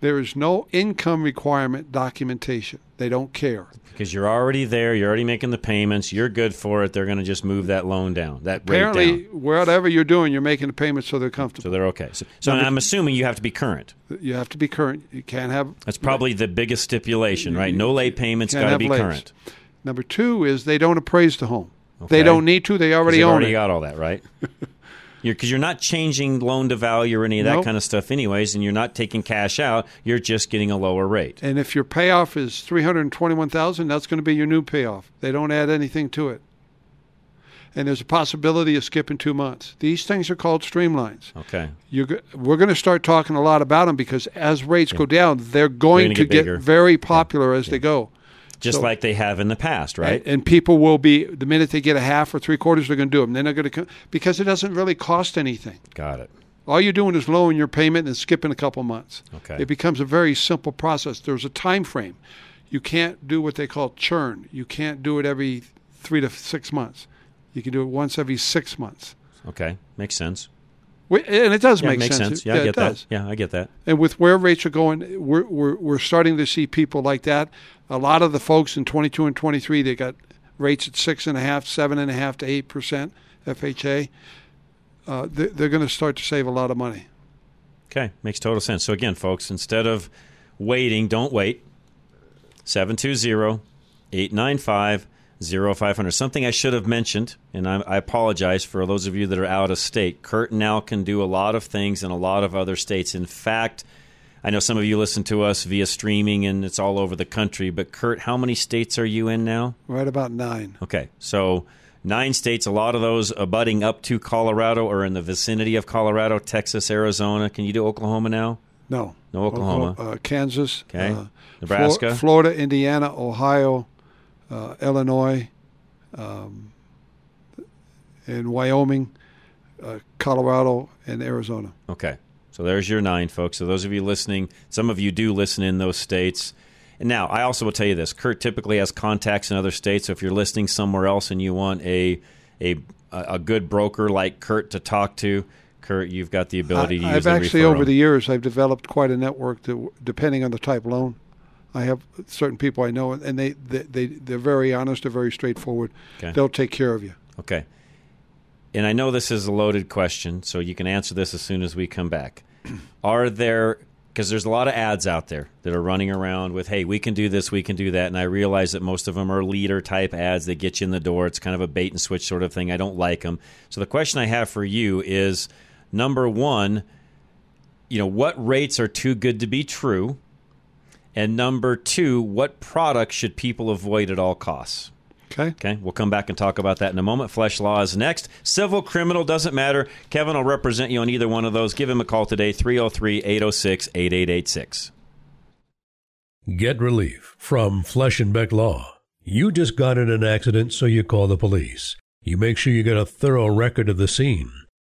there is no income requirement documentation. They don't care. Because you're already there, you're already making the payments, you're good for it. They're going to just move that loan down, that rate down. Apparently, whatever you're doing, you're making the payments so they're comfortable. So they're okay. So, so Number- I'm assuming you have to be current. You have to be current. You can't have. That's probably the biggest stipulation, right? No late payments, got to be lates. current. Number two is they don't appraise the home. Okay. They don't need to. They already own already it. got all that, right? Because you're, not changing loan to value or any of that Nope. kind of stuff, anyways, and you're not taking cash out. You're just getting a lower rate. And if your payoff is three hundred twenty-one thousand, that's going to be your new payoff. They don't add anything to it. And there's a possibility of skipping two months. These things are called streamlines. Okay. You're, we're going to start talking a lot about them because as rates go down, they're going gonna to get get, very popular as they go. Just So- like they have in the past, right? And, and people will be the minute they get a half or three quarters, they're going to do them. Then they're going to come because it doesn't really cost anything. Got it. All you're doing is lowering your payment and skipping a couple months. Okay. It becomes a very simple process. There's a time frame. You can't do what they call churn. You can't do it every three to six months. You can do it once every six months. Okay. Makes sense. Wh- And it does Yeah, make makes sense. sense. Yeah, I it get that. Yeah, I get that. And with where rates are going, we're, we're, we're starting to see people like that. A lot of the folks in 22 and 23, they got rates at six and a half, seven and a half to eight percent FHA. Uh, they, they're going to start to save a lot of money. Okay, makes total sense. So again, folks, instead of waiting, don't wait. 720-895-0500. Something I should have mentioned, and I, I apologize for those of you that are out of state. Kurt now can do a lot of things in a lot of other states. In fact, I know some of you listen to us via streaming and it's all over the country, but Kurt, how many states are you in now? Right about nine. Okay, so nine states, a lot of those abutting up to Colorado or in the vicinity of Colorado, Texas, Arizona. Can you do Oklahoma now? No. No Oklahoma. Uh, Kansas. Okay. uh, Nebraska? Flor- Florida, Indiana, Ohio, uh, Illinois, um, and Wyoming. uh, Colorado, and Arizona. Okay. So there's your nine, folks. So those of you listening, some of you do listen in those states. And now, I also will tell you this: Kurt typically has contacts in other states. So if you're listening somewhere else and you want a a a good broker like Kurt to talk to, Kurt, you've got the ability to I, use. I've actually referral. over the years I've developed quite a network to, depending on the type of loan. I have certain people I know, and they they, they they're very honest, they're very straightforward. Okay. They'll take care of you. Okay. And I know this is a loaded question, so you can answer this as soon as we come back. Are there because there's a lot of ads out there that are running around with, "Hey, we can do this, we can do that," and I realize that most of them are leader type ads that get you in the door. It's kind of a bait and switch sort of thing. I don't like them. So the question I have for you is: number one, you know, what rates are too good to be true? And number two, what products should people avoid at all costs? Okay. Okay. We'll come back and talk about that in a moment. Flesh law is next. Civil, criminal, doesn't matter. Kevin will represent you on either one of those. Give him a call today, 303 806 8886. Get relief from Flesh and Beck Law. You just got in an accident, so you call the police. You make sure you get a thorough record of the scene.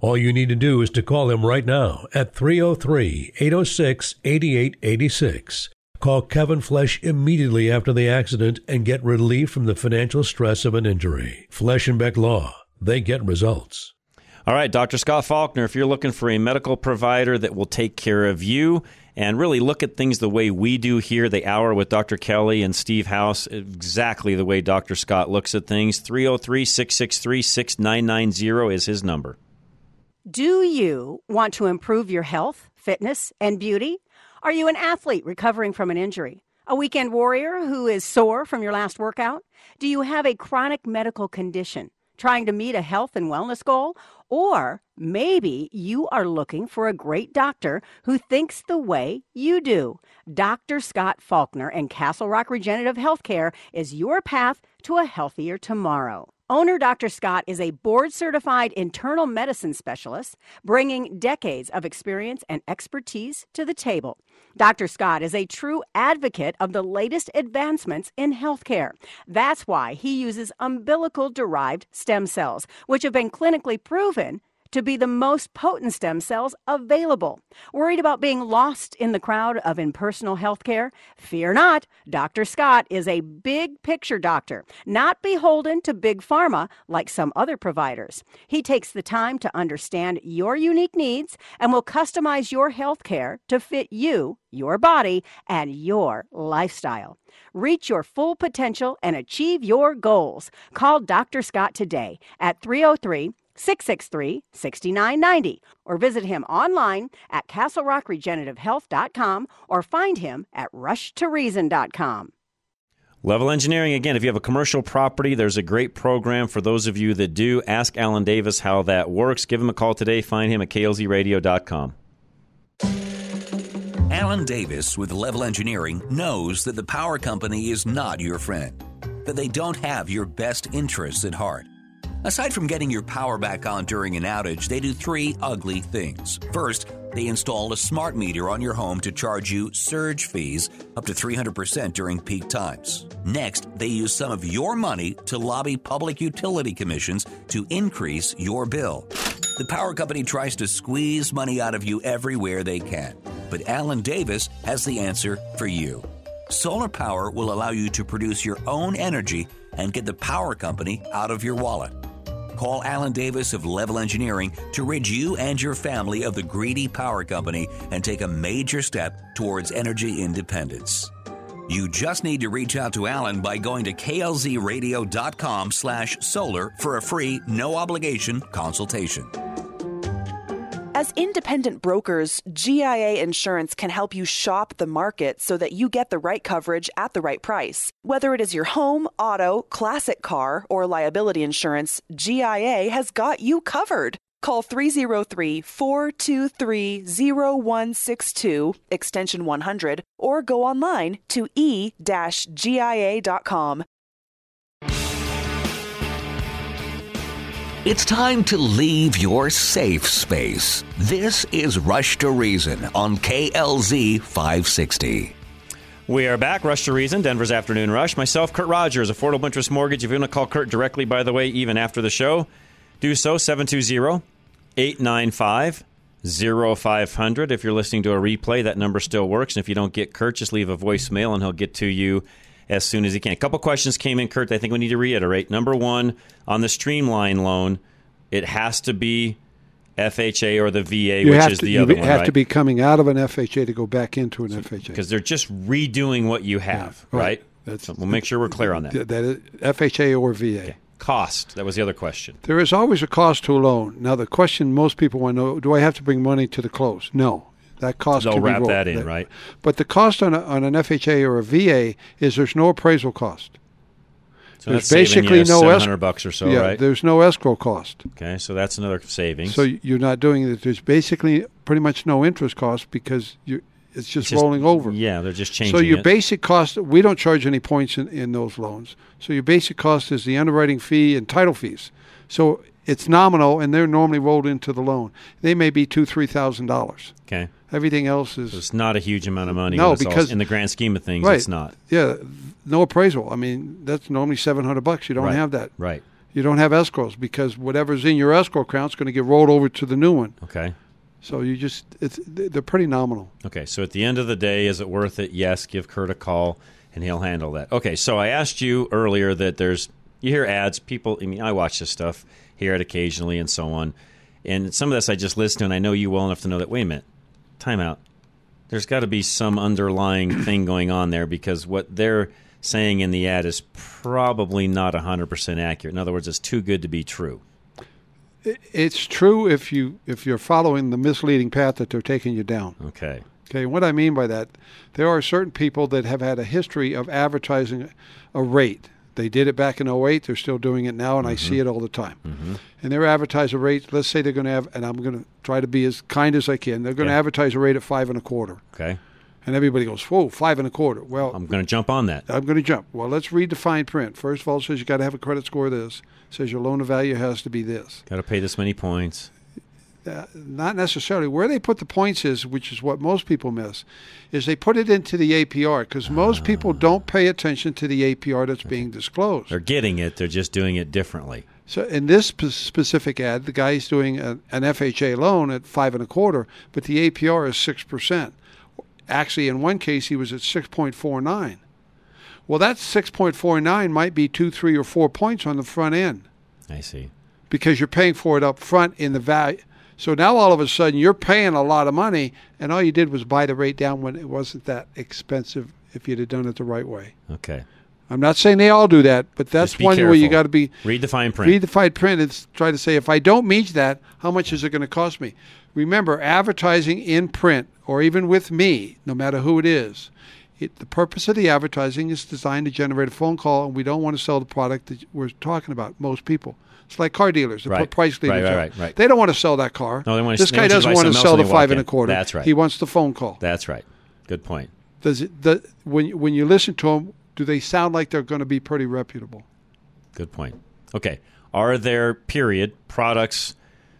All you need to do is to call him right now at 303 806 8886. Call Kevin Flesh immediately after the accident and get relief from the financial stress of an injury. Flesh and Beck Law. They get results. All right, Dr. Scott Faulkner, if you're looking for a medical provider that will take care of you and really look at things the way we do here, the hour with Dr. Kelly and Steve House, exactly the way Dr. Scott looks at things, 303 663 6990 is his number. Do you want to improve your health, fitness, and beauty? Are you an athlete recovering from an injury? A weekend warrior who is sore from your last workout? Do you have a chronic medical condition trying to meet a health and wellness goal? Or maybe you are looking for a great doctor who thinks the way you do. Dr. Scott Faulkner and Castle Rock Regenerative Healthcare is your path to a healthier tomorrow. Owner Dr. Scott is a board certified internal medicine specialist, bringing decades of experience and expertise to the table. Dr. Scott is a true advocate of the latest advancements in healthcare. That's why he uses umbilical derived stem cells, which have been clinically proven to be the most potent stem cells available. Worried about being lost in the crowd of impersonal healthcare? Fear not. Dr. Scott is a big picture doctor, not beholden to big pharma like some other providers. He takes the time to understand your unique needs and will customize your healthcare to fit you, your body, and your lifestyle. Reach your full potential and achieve your goals. Call Dr. Scott today at 303 663 6990 or visit him online at castlerockregenerativehealth.com or find him at rushtoreason.com. Level Engineering, again, if you have a commercial property, there's a great program for those of you that do. Ask Alan Davis how that works. Give him a call today. Find him at klzradio.com. Alan Davis with Level Engineering knows that the power company is not your friend, that they don't have your best interests at heart. Aside from getting your power back on during an outage, they do three ugly things. First, they install a smart meter on your home to charge you surge fees up to 300% during peak times. Next, they use some of your money to lobby public utility commissions to increase your bill. The power company tries to squeeze money out of you everywhere they can, but Alan Davis has the answer for you. Solar power will allow you to produce your own energy and get the power company out of your wallet. Call Alan Davis of Level Engineering to rid you and your family of the greedy power company and take a major step towards energy independence. You just need to reach out to Alan by going to klzradio.com slash solar for a free, no obligation consultation. As independent brokers, GIA Insurance can help you shop the market so that you get the right coverage at the right price. Whether it is your home, auto, classic car, or liability insurance, GIA has got you covered. Call 303 423 0162, extension 100, or go online to e GIA.com. It's time to leave your safe space. This is Rush to Reason on KLZ 560. We are back. Rush to Reason, Denver's Afternoon Rush. Myself, Kurt Rogers, Affordable Interest Mortgage. If you want to call Kurt directly, by the way, even after the show, do so 720 895 0500. If you're listening to a replay, that number still works. And if you don't get Kurt, just leave a voicemail and he'll get to you as soon as he can. A couple questions came in, Kurt. I think we need to reiterate. Number one, on the Streamline loan, it has to be FHA or the VA, You which have is to, the you other have one, right? to be coming out of an FHA to go back into an FHA. because they're just redoing what you have, right. right? That's- So we'll make sure we're clear on that. That is FHA or VA. Cost. That was the other question. There is always a cost to a loan. Now, the question most people want to know: Do I have to bring money to the close? No, that cost. They'll wrap that in, right? But the cost on, a, on an FHA or a VA is there's no appraisal cost. So there's that's saving basically you no 700 escrow bucks or so, yeah, right? There's no escrow cost. Okay, so that's another savings. So you're not doing it. There's basically pretty much no interest cost because you it's just, It's just- rolling over. yeah, they're just changing So your it. basic cost, we don't charge any points in, in those loans. So your basic cost is the underwriting fee and title fees. So it's nominal, and they're normally rolled into the loan. They may be two, three thousand dollars. okay. Everything else is It's not a huge amount of money. No, it's all- because- in the grand scheme of things, right. it's not. Yeah, no appraisal. I mean, that's normally seven hundred bucks. You don't Right. have that. Right. You don't have escrows because whatever's in your escrow account is going to get rolled over to the new one. Okay. So you just it's they're pretty nominal. Okay, so at the end of the day, is it worth it? Yes, give Kurt a call and he'll handle that. Okay, so I asked you earlier that there's you hear ads, people I mean I watch this stuff, hear it occasionally and so on. And some of this I just listen to and I know you well enough to know that wait a minute, time out. There's got to be some underlying thing going on there because what they're saying in the ad is probably not 100% accurate. In other words, it's too good to be true. It's true if you if you're following the misleading path that they're taking you down. Okay. Okay, what I mean by that, there are certain people that have had a history of advertising a rate. They did it back in 08, they're still doing it now, and I see mm-hmm. it all the time. Mm-hmm. And they're advertise a rate, let's say they're going to have, and I'm going to try to be as kind as I can, they're going to Yeah. advertise a rate at five and a quarter. Okay. And everybody goes, whoa, five and a quarter. Well, I'm going to jump on that. I'm going to jump. Well, let's read the fine print. First of all, it says you got to have a credit score of this. It says your loan to value has to be this. Got to pay this many points. Uh, not necessarily. Where they put the points is, which is what most people miss, is they put it into the APR because most people don't pay attention to the APR that's being disclosed. They're getting it, they're just doing it differently. So in this spe- specific ad, the guy's doing a, an FHA loan at five and a quarter, but the APR is six percent. Actually, in one case, he was at six point four nine. Well, that six point four nine might be two, three, or four points on the front end I see. because you're paying for it up front in the value. So now all of a sudden you're paying a lot of money, and all you did was buy the rate down when it wasn't that expensive if you'd have done it the right way. Okay. I'm not saying they all do that, but that's one way you got to be. Read the fine print. Read the fine print and try to say, if I don't meet that, how much is it going to cost me? Remember, advertising in print or even with me, no matter who it is, it, the purpose of the advertising is designed to generate a phone call, and we don't want to sell the product that we're talking about. Most people, it's like car dealers. They Right. price leaders. Right, right, right. They don't want to sell that car. No, they want to- This guy doesn't want to sell the five and a quarter. That's right. He wants the phone call. That's right. Good point. Does it? The, when when you listen to them, do they sound like they're going to be pretty reputable? Good point. Okay. Are there period products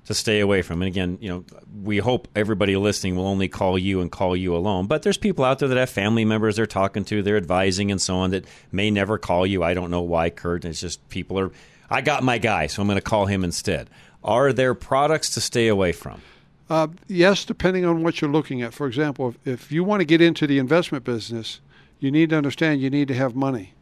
to stay away from? And again, you know, we hope everybody listening will only call you and call you alone. But there's people out there that have family members they're talking to, they're advising and so on that may never call you. I don't know why, Kurt. It's just people are I got my guy, so I'm going to call him instead. Are there products to stay away from? Uh, yes, depending on what you're looking at. For example, if, if you want to get into the investment business, you need to understand you need to have money.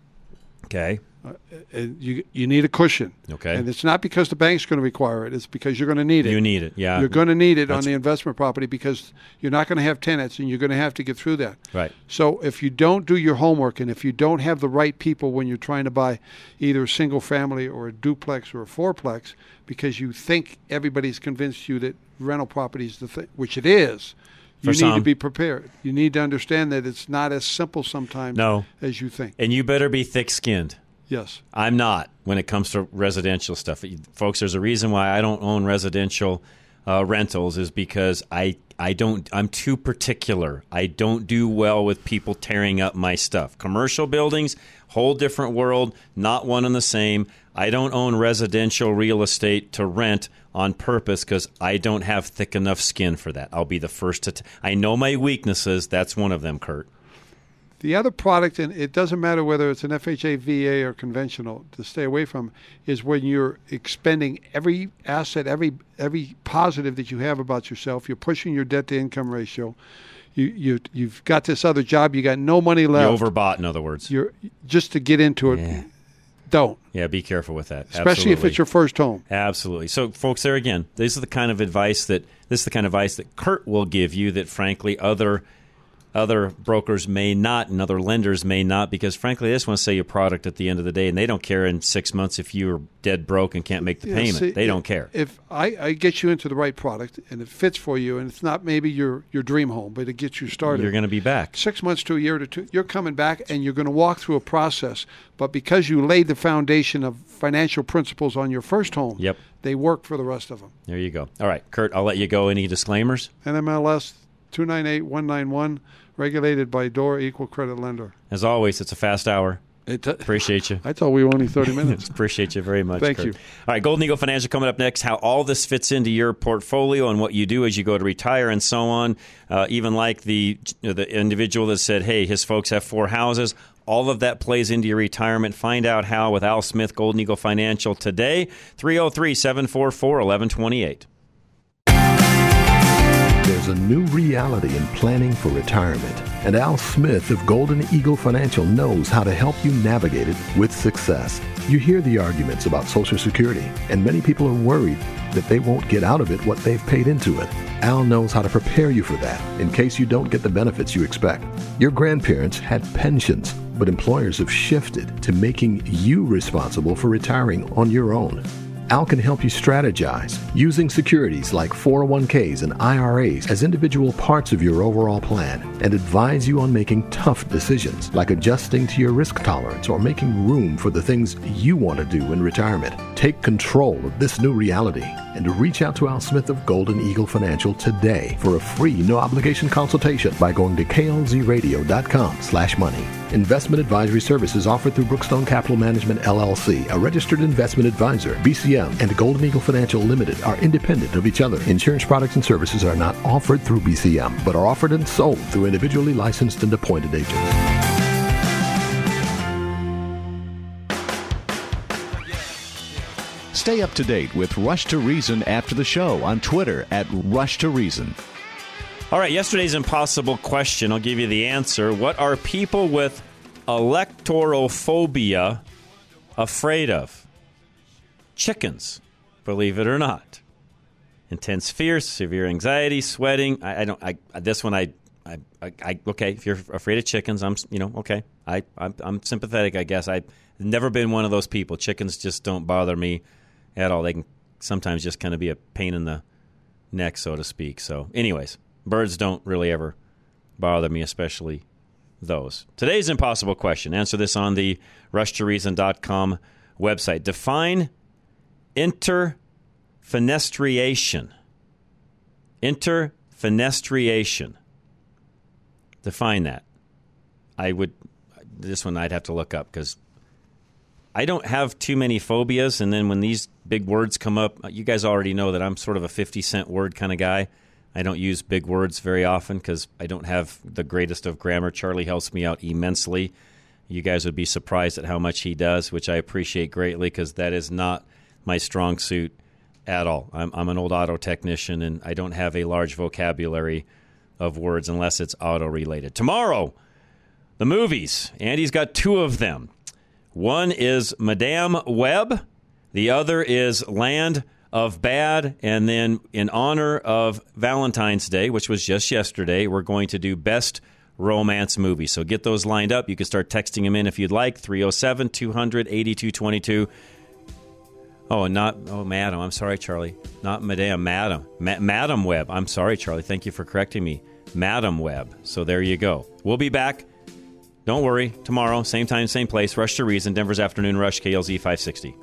Okay. Uh, and you you need a cushion. Okay. And it's not because the bank's going to require it. It's because you're going to need it. You need it, yeah. You're going to need it on the investment property because you're not going to have tenants and you're going to have to get through that. Right. So if you don't do your homework and if you don't have the right people when you're trying to buy either a single family or a duplex or a fourplex because you think everybody's convinced you that rental property is the thing, which it is, For you need to be prepared. You need to understand that it's not as simple sometimes No. as you think. And you better be thick skinned. Yes. I'm not when it comes to residential stuff. Folks, there's a reason why I don't own residential uh, rentals is because I I don't I'm too particular. I don't do well with people tearing up my stuff. Commercial buildings, whole different world, not one and the same. I don't own residential real estate to rent on purpose because I don't have thick enough skin for that. I'll be the first to. T- I know my weaknesses. That's one of them, Kurt. The other product, and it doesn't matter whether it's an FHA, VA, or conventional, to stay away from, is when you're expending every asset, every every positive that you have about yourself. You're pushing your debt to income ratio. You you you've got this other job. You got no money left. You overbought, in other words. You're just to get into it. Yeah. Don't. Yeah, be careful with that. Especially if it's your first home. Absolutely. So, folks, there again, this is the kind of advice that this is the kind of advice that Kurt will give you that, frankly, other other brokers may not and other lenders may not because frankly they just want to sell you a product at the end of the day and they don't care in six months if you're dead broke and can't make the Yeah, payment see, they if- don't care If I, I get you into the right product and it fits for you, and it's not maybe your your dream home, but it gets you started. you're going to be back six months to a year to two, you're coming back and you're going to walk through a process. But because you laid the foundation of financial principles on your first home, Yep. they work for the rest of them. there you go all right kurt i'll let you go any disclaimers NMLS 298191, regulated by DORA Equal Credit Lender. as always it's a fast hour It appreciate you I thought we were only 30 minutes. appreciate you very much Thank Kurt. you. all right golden eagle financial coming up next how all this fits into your portfolio and what you do as you go to retire and so on uh, even like the the individual that said hey his folks have four houses all of that plays into your retirement. Find out how with Al Smith, Golden Eagle Financial today, 303 744 1128. A new reality in planning for retirement, and Al Smith of Golden Eagle Financial knows how to help you navigate it with success. You hear the arguments about Social Security, and many people are worried that they won't get out of it what they've paid into it. Al knows how to prepare you for that in case you don't get the benefits you expect. Your grandparents had pensions, but employers have shifted to making you responsible for retiring on your own. Al can help you strategize using securities like 401ks and IRAs as individual parts of your overall plan and advise you on making tough decisions like adjusting to your risk tolerance or making room for the things you want to do in retirement. Take control of this new reality and reach out to Al Smith of Golden Eagle Financial today for a free no obligation consultation by going to klzradio.com slash money. Investment advisory services offered through Brookstone Capital Management LLC, a registered investment advisor. BCM and Golden Eagle Financial Limited are independent of each other. Insurance products and services are not offered through BCM, but are offered and sold through individually licensed and appointed agents. Stay up to date with Rush to Reason after the show on Twitter at Rush to Reason. All right, yesterday's impossible question. I'll give you the answer. What are people with alektorophobia afraid of? Chickens, believe it or not. Intense fear, severe anxiety, sweating. I, I don't. I this one. I, I. I. Okay. If you're afraid of chickens, I'm. You know. Okay. I. I'm, I'm sympathetic. I guess. I've never been one of those people. Chickens just don't bother me at all. They can sometimes just kind of be a pain in the neck, so to speak. So, anyways, birds don't really ever bother me, especially those. Today's impossible question. Answer this on the rushtoreason.com website. Define interfenestriation. Interfenestriation. Define that. I would, this one I'd have to look up because I don't have too many phobias. And then when these big words come up, uh, you guys already know that I'm sort of a 50 cent word kind of guy. I don't use big words very often because I don't have the greatest of grammar. Charlie helps me out immensely. You guys would be surprised at how much he does, which I appreciate greatly because that is not my strong suit at all. I'm, I'm an old auto technician and I don't have a large vocabulary of words unless it's auto related. Tomorrow, the movies. Andy's got two of them. One is Madame Web, the other is Land of Bad. And then, in honor of Valentine's Day, which was just yesterday, we're going to do Best Romance Movie. So get those lined up. You can start texting them in if you'd like 307 200 8222. Oh, oh not, oh, Madam. I'm sorry, Charlie. Not Madame, Madam. Ma- Madam Web. I'm sorry, Charlie. Thank you for correcting me. Madam Web. So there you go. We'll be back Don't worry. Tomorrow, same time, same place. Rush to Reason, Denver's Afternoon Rush, KLZ 560.